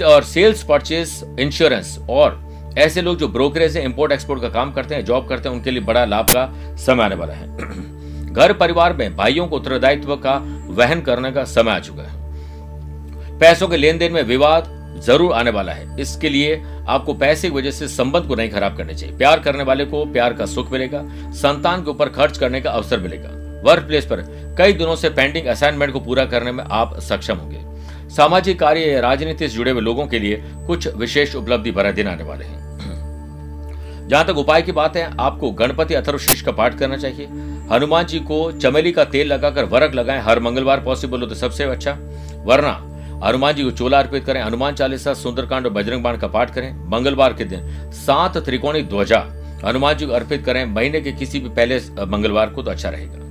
और सेल्स परचेज इंश्योरेंस और ऐसे लोग जो ब्रोकरेज है इंपोर्ट एक्सपोर्ट का काम करते हैं जॉब करते हैं, उनके लिए बड़ा लाभ का समय आने वाला है। (clears throat) घर परिवार में भाइयों को उत्तरदायित्व का वहन करने का समय आ चुका है। पैसों के लेन देन में विवाद ज़रूर आने वाला है। इसके लिए आपको पैसे की वजह से संबंध को नहीं खराब करने चाहिए। प्यार करने वाले को प्यार का सुख मिलेगा, संतान के ऊपर खर्च करने का अवसर मिलेगा। वर्क प्लेस पर कई दिनों से पेंडिंग असाइनमेंट को पूरा करने में आप सक्षम होंगे। सामाजिक कार्य या राजनीति से जुड़े हुए लोगों के लिए कुछ विशेष उपलब्धि भरा दिन आने वाले हैं। जहाँ तक उपाय की बात है, आपको गणपति अथर्वशीष का पाठ करना चाहिए। हनुमान जी को चमेली का तेल लगाकर वरक लगाएँ। हर मंगलवार पॉसिबल हो तो सबसे अच्छा। वरना हनुमान जी को चोला अर्पित करें, हनुमान चालीसा, सुंदरकांड और बजरंग बाण का पाठ करें। मंगलवार के दिन सात त्रिकोणी ध्वजा हनुमान जी को अर्पित करें। महीने के किसी भी पहले मंगलवार को तो अच्छा रहेगा।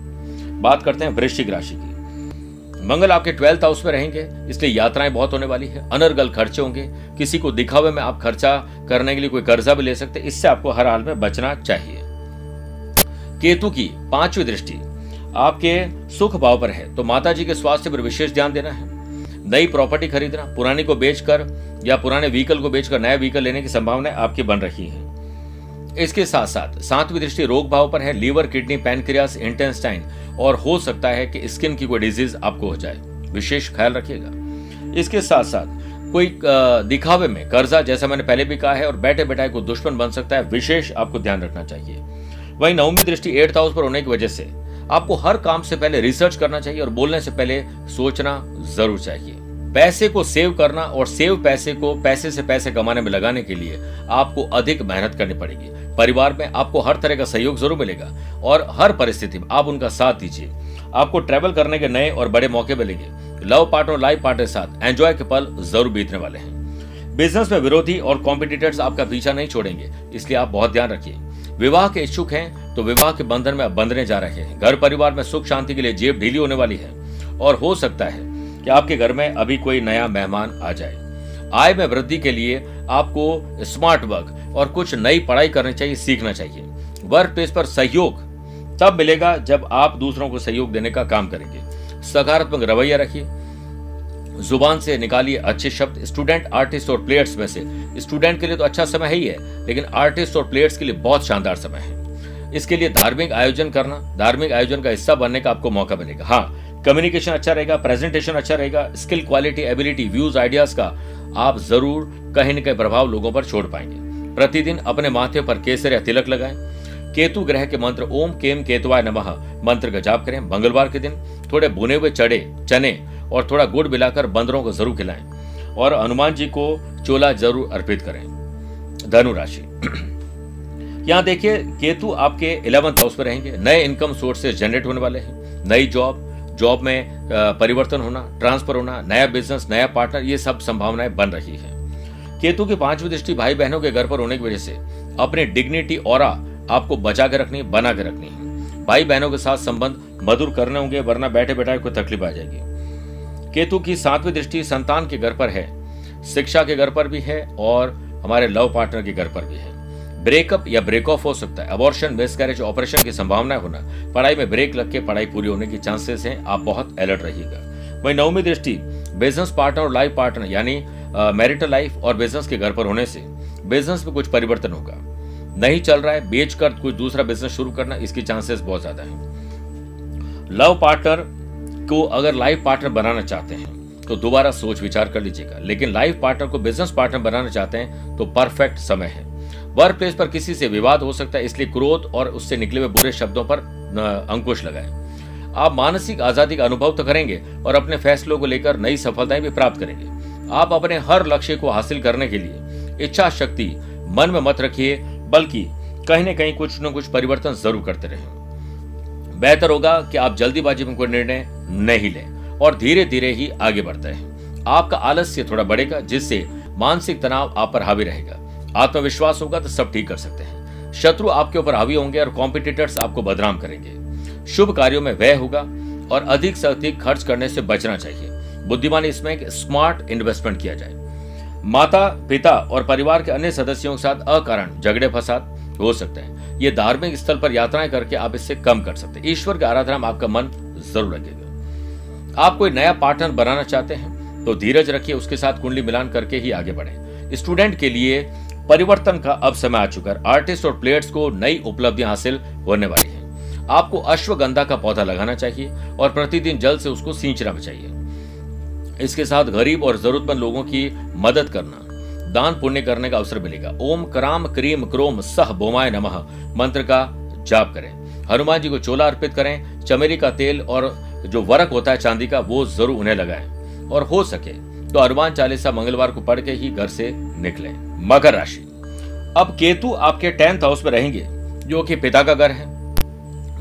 बात करते हैं वृश्चिक राशि की। मंगल आपके ट्वेल्थ हाउस में रहेंगे, इसलिए यात्राएँ बहुत होने वाली है। अनर्गल खर्चे होंगे। किसी को दिखावे में आप खर्चा करने के लिए कोई कर्जा भी ले सकते इससे आपको हर हाल में बचना चाहिए। केतु की पांचवी दृष्टि, आपके सुख भाव पर है। तो माता जी के स्वास्थ्य पर विशेष ध्यान देना है। नई प्रॉपर्टी खरीदना, पुरानी को बेचकर या पुराने व्हीकल को बेचकर नया व्हीकल लेने की संभावना आपकी बन रही है। इसके साथ साथ सातवीं दृष्टि रोग भाव पर है, लीवर, किडनी पैनक्रियास इंटेस्टाइन और हो सकता है कि स्किन की कोई डिज़ीज़ आपको हो जाए। विशेष ख्याल रखिएगा। इसके साथ साथ कोई दिखावे में कर्जा, जैसा मैंने पहले भी कहा है, और बैठे बैठाए को दुश्मन बन सकता है, विशेष आपको ध्यान रखना चाहिए। वही नवमी दृष्टि एट्थ हाउस पर होने की वजह से आपको हर काम से पहले रिसर्च करना चाहिए और बोलने से पहले सोचना ज़रूर चाहिए। पैसे को सेव करना और सेव पैसे को पैसे से पैसे कमाने में लगाने के लिए आपको अधिक मेहनत करनी पड़ेगी। परिवार में आपको हर तरह का सहयोग ज़रूर मिलेगा और हर परिस्थिति में आप उनका साथ दीजिए। आपको ट्रेवल करने के नए और बड़े मौके मिलेंगे। लव पार्टनर लाइफ पार्टनर के साथ एंजॉय के पल ज़रूर बीतने वाले हैं। बिज़नेस में विरोधी और कॉम्पिटिटर्स आपका पीछा नहीं छोड़ेंगे, इसलिए आप बहुत ध्यान रखिए। विवाह के इच्छुक हैं तो विवाह के बंधन में आप बंधने जा रहे हैं। घर परिवार में सुख शांति के लिए जेब ढीली होने वाली है और हो सकता है कि आपके घर में अभी कोई नया मेहमान आ जाए। आय में वृद्धि के लिए आपको स्मार्ट वर्क और कुछ नई पढ़ाई करनी चाहिए, सीखना चाहिए। वर्क प्लेस पर सहयोग तब मिलेगा जब आप दूसरों को सहयोग देने का काम करेंगे। सकारात्मक रवैया रखिए। ज़ुबान से निकालिए अच्छे शब्द। स्टूडेंट आर्टिस्ट और प्लेयर्स में से। स्टूडेंट के लिए तो अच्छा समय ही है लेकिन आर्टिस्ट और प्लेयर्स के लिए बहुत शानदार समय है। इसके लिए धार्मिक आयोजन करना, धार्मिक आयोजन का हिस्सा बनने का आपको मौका मिलेगा। हाँ कम्युनिकेशन अच्छा रहेगा प्रेजेंटेशन अच्छा रहेगा skill quality ability views ideas का आप ज़रूर कहीं न कहीं प्रभाव लोगों पर छोड़ पाएँगे। प्रतिदिन अपने माथे पर केसर या तिलक लगाएँ। केतु ग्रह के मंत्र, ओम केम केतुवाय नमः, मंत्र का जाप करें। मंगलवार के दिन थोड़े बुने हुए चढ़े, चने और थोड़ा गुड़ मिलाकर बंदरों को ज़रूर खिलाएँ और हनुमान जी को चोला ज़रूर अर्पित करें। धनु राशि। (clears throat) यहाँ देखिए, केतु आपके इलेवंथ हाउस में रहेंगे। नए इनकम सोर्सेज जनरेट होने वाले हैं। नई जॉब जॉब में परिवर्तन होना, ट्रांसफ़र होना, नया बिज़नेस, नया पार्टनर, ये सब संभावनाएँ बन रही है। केतु की पांचवी दृष्टि भाई बहनों के घर पर होने की वजह से, अपनी डिग्निटी और आपको बचा के रखनी, बना के रखनी है। भाई बहनों के साथ संबंध मधुर करने होंगे, वरना बैठे बैठाए कोई तकलीफ़ आ जाएगी। केतु की सातवीं दृष्टि संतान के घर पर है, शिक्षा के घर पर भी है और हमारे लव पार्टनर के घर पर भी है। ब्रेकअप या ब्रेक ऑफ़ हो सकता है। अबॉर्शन मिसकैरेज ऑपरेशन की संभावना होना। पढ़ाई में ब्रेक लग के पढ़ाई पूरी होने की चांसेस हैं। आप बहुत अलर्ट रहिएगा। वही नौवीं दृष्टि बिज़नेस पार्टनर और लाइफ पार्टनर यानी मैरिटल लाइफ और बिज़नेस के घर पर होने से बिज़नेस में कुछ परिवर्तन होगा। नहीं चल रहा है बेच कर कुछ दूसरा बिज़नेस शुरू करना, इसकी चांसेस बहुत ज़्यादा है। लव पार्टनर को अगर लाइफ पार्टनर बनाना चाहते हैं तो दोबारा सोच विचार कर लीजिएगा। लेकिन लाइफ पार्टनर को बिज़नेस पार्टनर बनाना चाहते हैं तो परफेक्ट समय है। वर्क प्लेस पर किसी से विवाद हो सकता है, इसलिए क्रोध और उससे निकले हुए बुरे शब्दों पर अंकुश लगाएँ। आप मानसिक आज़ादी का अनुभव तो करेंगे और अपने फैसलों को लेकर नई सफलताएँ भी प्राप्त करेंगे। आप अपने हर लक्ष्य को हासिल करने के लिए इच्छा शक्ति मन में मत रखिए, बल्कि कहीं न कहीं कुछ न कुछ परिवर्तन ज़रूर करते रहे बेहतर होगा कि आप जल्दीबाजी में कोई निर्णय नहीं लें और धीरे धीरे ही आगे बढ़ते हैं आपका आलस्य थोड़ा बढ़ेगा, जिससे मानसिक तनाव आप पर हावी रहेगा। आत्मविश्वास होगा तो सब ठीक कर सकते हैं। शत्रु आपके ऊपर हावी होंगे और कॉम्पिटिटर्स आपको बदनाम करेंगे। शुभ कार्यों में व्यय होगा और अधिक से अधिक खर्च करने से बचना चाहिए। बुद्धिमानी इसमें एक स्मार्ट इन्वेस्टमेंट किया जाए। माता, पिता और परिवार के अन्य सदस्यों के साथ अकारण झगड़े फसाद हो सकते हैं। ये धार्मिक स्थल पर यात्राएँ करके आप इससे कम कर सकते हैं। ईश्वर की आराधना में आपका मन ज़रूर लगेगा आप कोई नया पार्टनर बनाना चाहते हैं तो धीरज रखिए, उसके साथ कुंडली मिलान करके ही आगे बढ़े। स्टूडेंट के लिए परिवर्तन का अब समय आ चुका है आर्टिस्ट और प्लेयर्स को नई उपलब्धियाँ हासिल होने वाली है। आपको अश्वगंधा का पौधा लगाना चाहिए और प्रतिदिन जल से उसको सींचना चाहिए। इसके साथ गरीब और जरूरतमंद लोगों की मदद करना, दान पुण्य करने का अवसर मिलेगा। ओम क्राम क्रीम क्रोम सह बोमाय नमः। मंत्र का जाप करें। हनुमान जी को चोला अर्पित करें। चमेली का तेल और जो वरक होता है चांदी का, वो ज़रूर उन्हें लगाएँ। और हो सके तो हनुमान चालीसा मंगलवार को पढ़ के ही घर से निकले, मकर राशि। अब केतु आपके टेंथ हाउस में रहेंगे, जो कि पिता का घर है।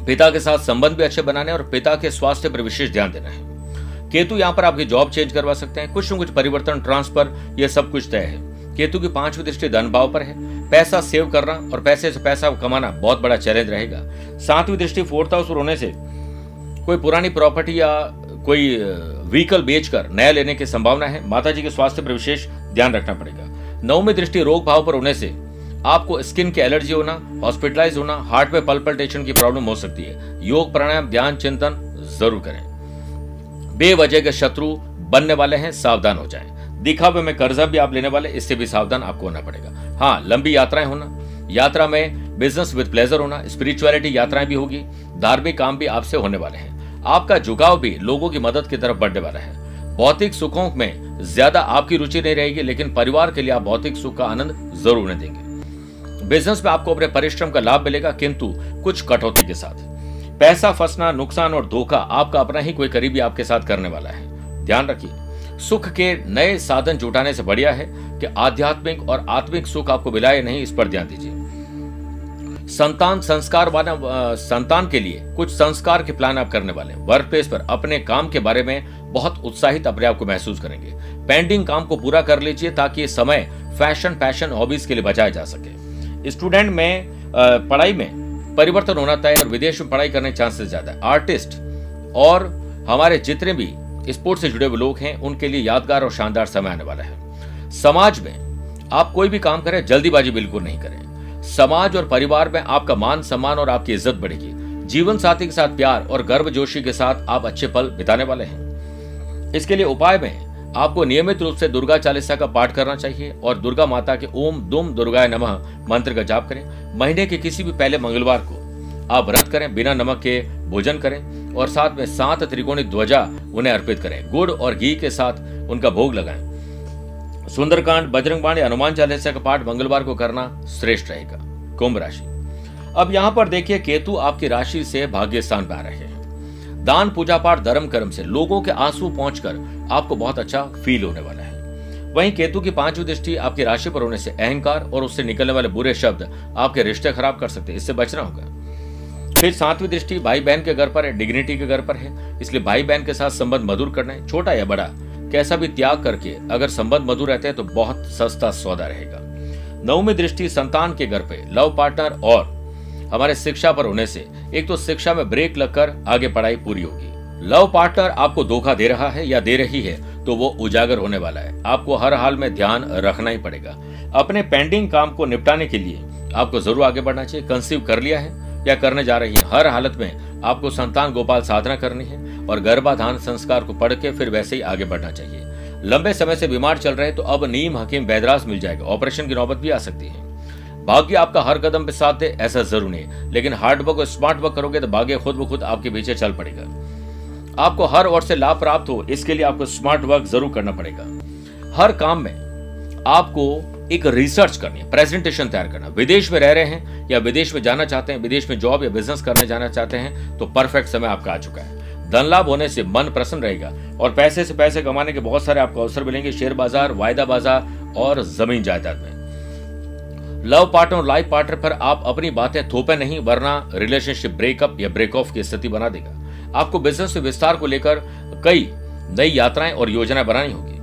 पिता के साथ संबंध भी अच्छे बनाने और पिता के स्वास्थ्य पर विशेष ध्यान देना है। केतु यहाँ पर आपकी जॉब चेंज करवा सकते हैं, कुछ न कुछ परिवर्तन, ट्रांसफ़र, ये सब कुछ तय है। केतु की पांचवी दृष्टि धन भाव पर है। पैसा सेव करना और पैसे से पैसा कमाना बहुत बड़ा चैलेंज रहेगा। सातवीं दृष्टि फोर्थ हाउस पर होने से कोई पुरानी प्रॉपर्टी या कोई व्हीकल बेचकर नया लेने की संभावना है माता जी के स्वास्थ्य पर विशेष ध्यान रखना पड़ेगा। नौवीं दृष्टि रोग भाव पर होने से आपको स्किन की एलर्जी होना, हॉस्पिटलाइज होना, हार्ट में पल्पल्टेशन की प्रॉब्लम हो सकती है। योग, प्राणायाम, ध्यान, चिंतन ज़रूर करें। बेवजह के शत्रु बनने वाले हैं, सावधान हो जाएँ। दिखावे में कर्जा भी आप लेने वाले, इससे भी सावधान आपको होना पड़ेगा। हाँ लंबी यात्राएँ होना, यात्रा में बिज़नेस विद प्लेजर होना स्पिरिचुअलिटी यात्राएँ भी होगी, धार्मिक काम भी आपसे होने वाले हैं। आपका झुकाव भी लोगों की मदद की तरफ़ बढ़ने वाला है। भौतिक सुखों में ज़्यादा आपकी रुचि नहीं रहेगी, लेकिन परिवार के लिए आप भौतिक सुख का आनंद ज़रूर उन्हें देंगे। बिज़नेस में आपको अपने परिश्रम का लाभ मिलेगा, किंतु कुछ कटौती के साथ। पैसा फंसना, नुकसान और धोखा आपका अपना ही कोई करीबी आपके साथ करने वाला है। ध्यान रखिए, सुख के नए साधन जुटाने से बढ़िया है कि आध्यात्मिक और आत्मिक सुख आपको मिलाए नहीं, इस पर ध्यान दीजिए। संतान संस्कार वाला संतान के लिए कुछ संस्कार के प्लान आप करने वाले हैं। वर्क प्लेस पर अपने काम के बारे में बहुत उत्साहित अपने आप को महसूस करेंगे। पेंडिंग काम को पूरा कर लीजिए ताकि ये समय फ़ैशन पैशन हॉबीज के लिए बचाया जा सके। स्टूडेंट में पढ़ाई में परिवर्तन होना तय और विदेश में पढ़ाई करने चांसेस ज़्यादा है। आर्टिस्ट और हमारे जितने भी स्पोर्ट्स से जुड़े हुए लोग हैं, उनके लिए यादगार और शानदार समय आने वाला है। समाज में आप कोई भी काम करें, जल्दीबाजी बिल्कुल नहीं करें। समाज और परिवार में आपका मान सम्मान और आपकी इज़्ज़त बढ़ेगी। जीवन साथी के साथ प्यार और गर्भ जोशी के साथ आप अच्छे पल बिताने वाले हैं। इसके लिए उपाय में आपको नियमित रूप से दुर्गा चालीसा का पाठ करना चाहिए और दुर्गा माता के ओम दुम दुर्गाय नमः मंत्र का जाप करें। महीने के किसी भी पहले मंगलवार को आप व्रत करें, बिना नमक के भोजन करें और साथ में सात त्रिकोणी ध्वजा उन्हें अर्पित करें। गुड़ और घी के साथ उनका भोग लगाएँ। सुंदरकांड, बजरंग बाणी हनुमान चालीसा का पाठ मंगलवार को करना श्रेष्ठ रहेगा। कुंभ राशि। अब यहाँ पर देखिए, केतु आपकी राशि से भाग्य स्थान पर आ रहे हैं। दान, पूजा पाठ, धर्म, कर्म से लोगों के आँसू पहुंचकर आपको बहुत अच्छा फील होने वाला है। वहीं केतु की पांचवी दृष्टि आपकी राशि पर होने से अहंकार और उससे निकलने वाले बुरे शब्द आपके रिश्ते खराब कर सकते हैं, इससे बचना होगा। फिर सातवीं दृष्टि भाई बहन के घर पर है डिग्निटी के घर पर है, इसलिए भाई बहन के साथ संबंध मधुर करना है, छोटा या बड़ा कैसा भी त्याग करके अगर संबंध मधुर रहते हैं तो बहुत सस्ता सौदा रहेगा। नवमी दृष्टि संतान के घर पे, लव पार्टनर और हमारे शिक्षा पर होने से, एक तो शिक्षा में ब्रेक लगकर आगे पढ़ाई पूरी होगी। लव पार्टनर आपको धोखा दे रहा है या दे रही है तो वो उजागर होने वाला है। आपको हर हाल में ध्यान रखना ही पड़ेगा। अपने पेंडिंग काम को निपटाने के लिए आपको ज़रूर आगे बढ़ना चाहिए। कंसीव कर लिया है या करने जा रही है। हर हालत में आपको संतान गोपाल साधना करनी है और गर्भाधान संस्कार को पढ़ के फिर वैसे ही आगे बढ़ना चाहिए। लंबे समय से बीमार चल रहे तो अब नीम हकीम बैदरास मिल जाएगा। ऑपरेशन की नौबत भी आ सकती है। भाग्य आपका हर कदम पे साथ दे, ऐसा ज़रूर नहीं। लेकिन हार्ड वर्क और स्मार्ट वर्क करोगे तो भाग्य खुद ब खुद आपके पीछे चल पड़ेगा। आपको हर ओर से लाभ प्राप्त हो, इसके लिए आपको स्मार्ट वर्क ज़रूर करना पड़ेगा। हर काम में आपको एक रिसर्च करनी है प्रेजेंटेशन तैयार करना विदेश में रह रहे हैं या विदेश में जाना चाहते हैं, विदेश में जॉब या बिज़नेस करने जाना चाहते हैं तो परफेक्ट समय आपका आ चुका है। धन लाभ होने से मन प्रसन्न रहेगा और पैसे से पैसे कमाने के बहुत सारे आपको अवसर मिलेंगे, शेयर बाज़ार, वायदा बाज़ार और ज़मीन जायदाद में। लव पार्टनर लाइफ पार्टनर पर आप अपनी बातें थोपे नहीं, वरना रिलेशनशिप ब्रेकअप या ब्रेक ऑफ़ की स्थिति बना देगा। आपको बिज़नेस विस्तार को लेकर कई नई यात्राएँ और योजनाएँ बनानी होगी।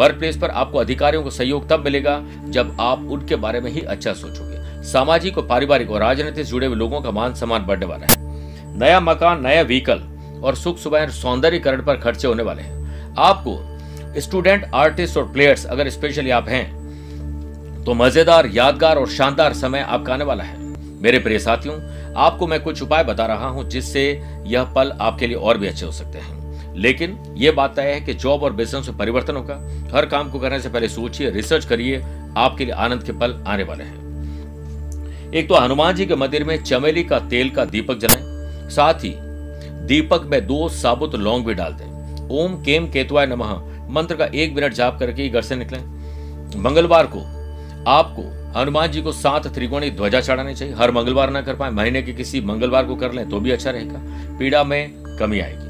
वर्क प्लेस पर आपको अधिकारियों को सहयोग तब मिलेगा जब आप उनके बारे में ही अच्छा सोचोगे। सामाजिक और पारिवारिक और राजनीतिक से जुड़े हुए लोगों का मान सम्मान बढ़ने वाला है। नया मकान, नया व्हीकल और सुख सुबह सौंदर्यकरण पर खर्चे होने वाले हैं। आपको स्टूडेंट आर्टिस्ट और प्लेयर्स अगर स्पेशली आप हैं तो मज़ेदार, यादगार और शानदार समय आपका आने वाला है। मेरे प्रिय साथियों, आपको मैं कुछ उपाय बता रहा हूँ जिससे यह पल आपके लिए और भी अच्छे हो सकते हैं। लेकिन यह बात तय है कि जॉब और बिज़नेस में परिवर्तन होगा। हर काम को करने से पहले सोचिए, रिसर्च करिए, आपके लिए आनंद के पल आने वाले हैं। एक तो हनुमान जी के मंदिर में चमेली का तेल का दीपक जलाएँ, साथ ही दीपक में दो साबुत लौंग भी डाल दें। ओम केम केतुआय नमः, मंत्र का एक मिनट जाप करके घर से निकलें। मंगलवार को आपको हनुमान जी को सात त्रिकोणी ध्वजा चढ़ानी चाहिए। हर मंगलवार ना कर पाए, महीने के किसी मंगलवार को कर लें तो भी अच्छा रहेगा। पीड़ा में कमी आएगी।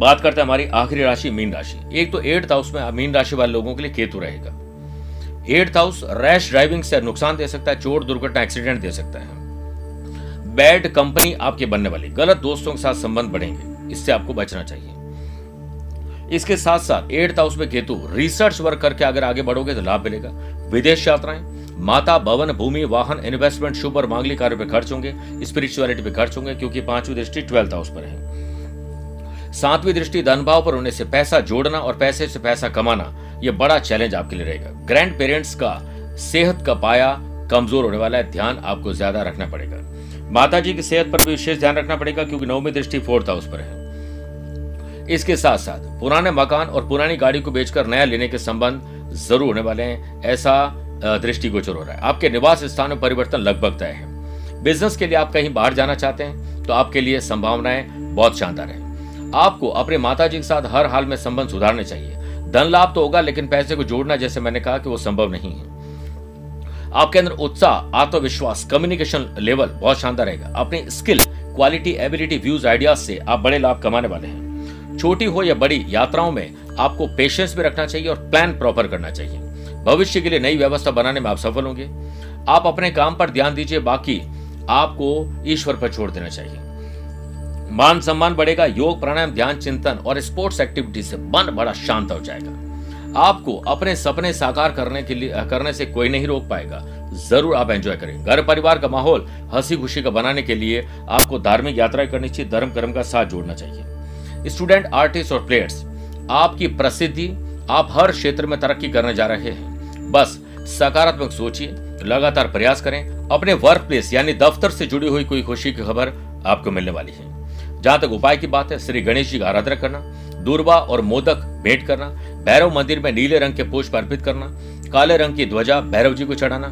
बात करते हैं हमारी आखिरी राशि, मीन राशि। एक तो एट्थ हाउस में मीन राशि वाले लोगों के लिए केतु रहेगा। एट्थ हाउस रैश ड्राइविंग से नुकसान दे सकता है चोट दुर्घटना एक्सीडेंट दे सकता है। बैड कंपनी आपके बनने वाली। गलत दोस्तों के साथ संबंध बढ़ेंगे। इससे आपको बचना चाहिए। इसके साथ साथ एट्थ हाउस में केतु रिसर्च वर्क करके अगर आगे बढ़ोगे तो लाभ मिलेगा। विदेश यात्राएँ, माता, भवन, भूमि, वाहन इन्वेस्टमेंट शुभ और मांगलिक कार्य पर खर्च होंगे। स्पिरिचुअलिटी पे खर्च होंगे क्योंकि पांचवी दृष्टि ट्वेल्थ हाउस पर है। सातवीं दृष्टि धन भाव पर होने से पैसा जोड़ना और पैसे से पैसा कमाना यह बड़ा चैलेंज आपके लिए रहेगा। ग्रैंड पेरेंट्स का सेहत का पाया कमज़ोर होने वाला है, ध्यान आपको ज़्यादा रखना पड़ेगा। माता जी की सेहत पर भी विशेष ध्यान रखना पड़ेगा, क्योंकि नौवीं दृष्टि फोर्थ हाउस पर है। इसके साथ साथ पुराने मकान और पुरानी गाड़ी को बेचकर नया लेने के संबंध ज़रूर होने वाले हैं, ऐसा दृष्टिगोचर हो रहा है। आपके निवास स्थान में परिवर्तन लगभग तय है। बिज़नेस के लिए आप कहीं बाहर जाना चाहते हैं तो आपके लिए संभावनाएँ बहुत शानदार है। आपको अपने माता जी के साथ हर हाल में संबंध सुधारने चाहिए। धन लाभ तो होगा, लेकिन पैसे को जोड़ना, जैसे मैंने कहा कि वो संभव नहीं है। आपके अंदर उत्साह, आत्मविश्वास कम्युनिकेशन लेवल बहुत शानदार रहेगा। अपनी skill quality ability views ideas से आप बड़े लाभ कमाने वाले हैं। छोटी हो या बड़ी, यात्राओं में आपको पेशेंस भी रखना चाहिए और प्लान प्रॉपर करना चाहिए। भविष्य के लिए नई व्यवस्था बनाने में आप सफल होंगे। आप अपने काम पर ध्यान दीजिए, बाकी आपको ईश्वर पर छोड़ देना चाहिए। मान सम्मान बढ़ेगा, योग, प्राणायाम, ध्यान, चिंतन और स्पोर्ट्स एक्टिविटी से मन बड़ा शांत हो जाएगा। आपको अपने सपने साकार करने के लिए, करने से कोई नहीं रोक पाएगा। ज़रूर आप एंजॉय करें घर, परिवार का माहौल हँसी खुशी का बनाने के लिए आपको धार्मिक यात्राएँ करनी चाहिए धर्म कर्म का साथ जोड़ना चाहिए। स्टूडेंट आर्टिस्ट और प्लेयर्स आपकी प्रसिद्धि, आप हर क्षेत्र में तरक्की करने जा रहे हैं। बस सकारात्मक सोचिए, लगातार प्रयास करें। अपने वर्क प्लेस यानी दफ्तर से जुड़ी हुई कोई खुशी की खबर आपको मिलने वाली है। जहाँ तक उपाय की बात है, श्री गणेश जी का आराधना करना दूरबा और मोदक भेंट करना, भैरव मंदिर में नीले रंग के पुष्प अर्पित करना, काले रंग की ध्वजा भैरव जी को चढ़ाना।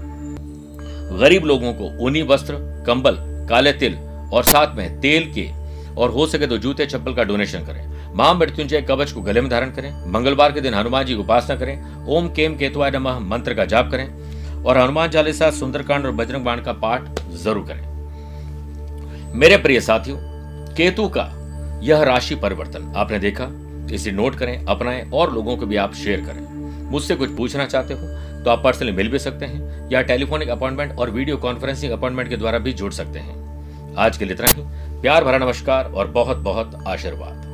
गरीब लोगों को ऊनी वस्त्र, कंबल, काले तिल और साथ में तेल के और हो सके तो जूते, चप्पल का डोनेशन करें। महामृत्युंजय कवच को गले में धारण करें। मंगलवार के दिन हनुमान जी की उपासना करें। ओम केम केतुआ नमः मंत्र का जाप करें और हनुमान चालीसा, सुंदरकांड और बजरंग बाण का पाठ ज़रूर करें। मेरे प्रिय साथियों केतु का यह राशि परिवर्तन। आपने देखा? इसे नोट करें, अपनाएँ और लोगों को भी आप शेयर करें। मुझसे कुछ पूछना चाहते हो तो आप पर्सनली मिल भी सकते हैं, या टेलीफोनिक अपॉइंटमेंट और वीडियो कॉन्फ्रेंसिंग अपॉइंटमेंट के द्वारा भी जुड़ सकते हैं। आज के लिए इतना ही। प्यार भरा नमस्कार और बहुत बहुत आशीर्वाद।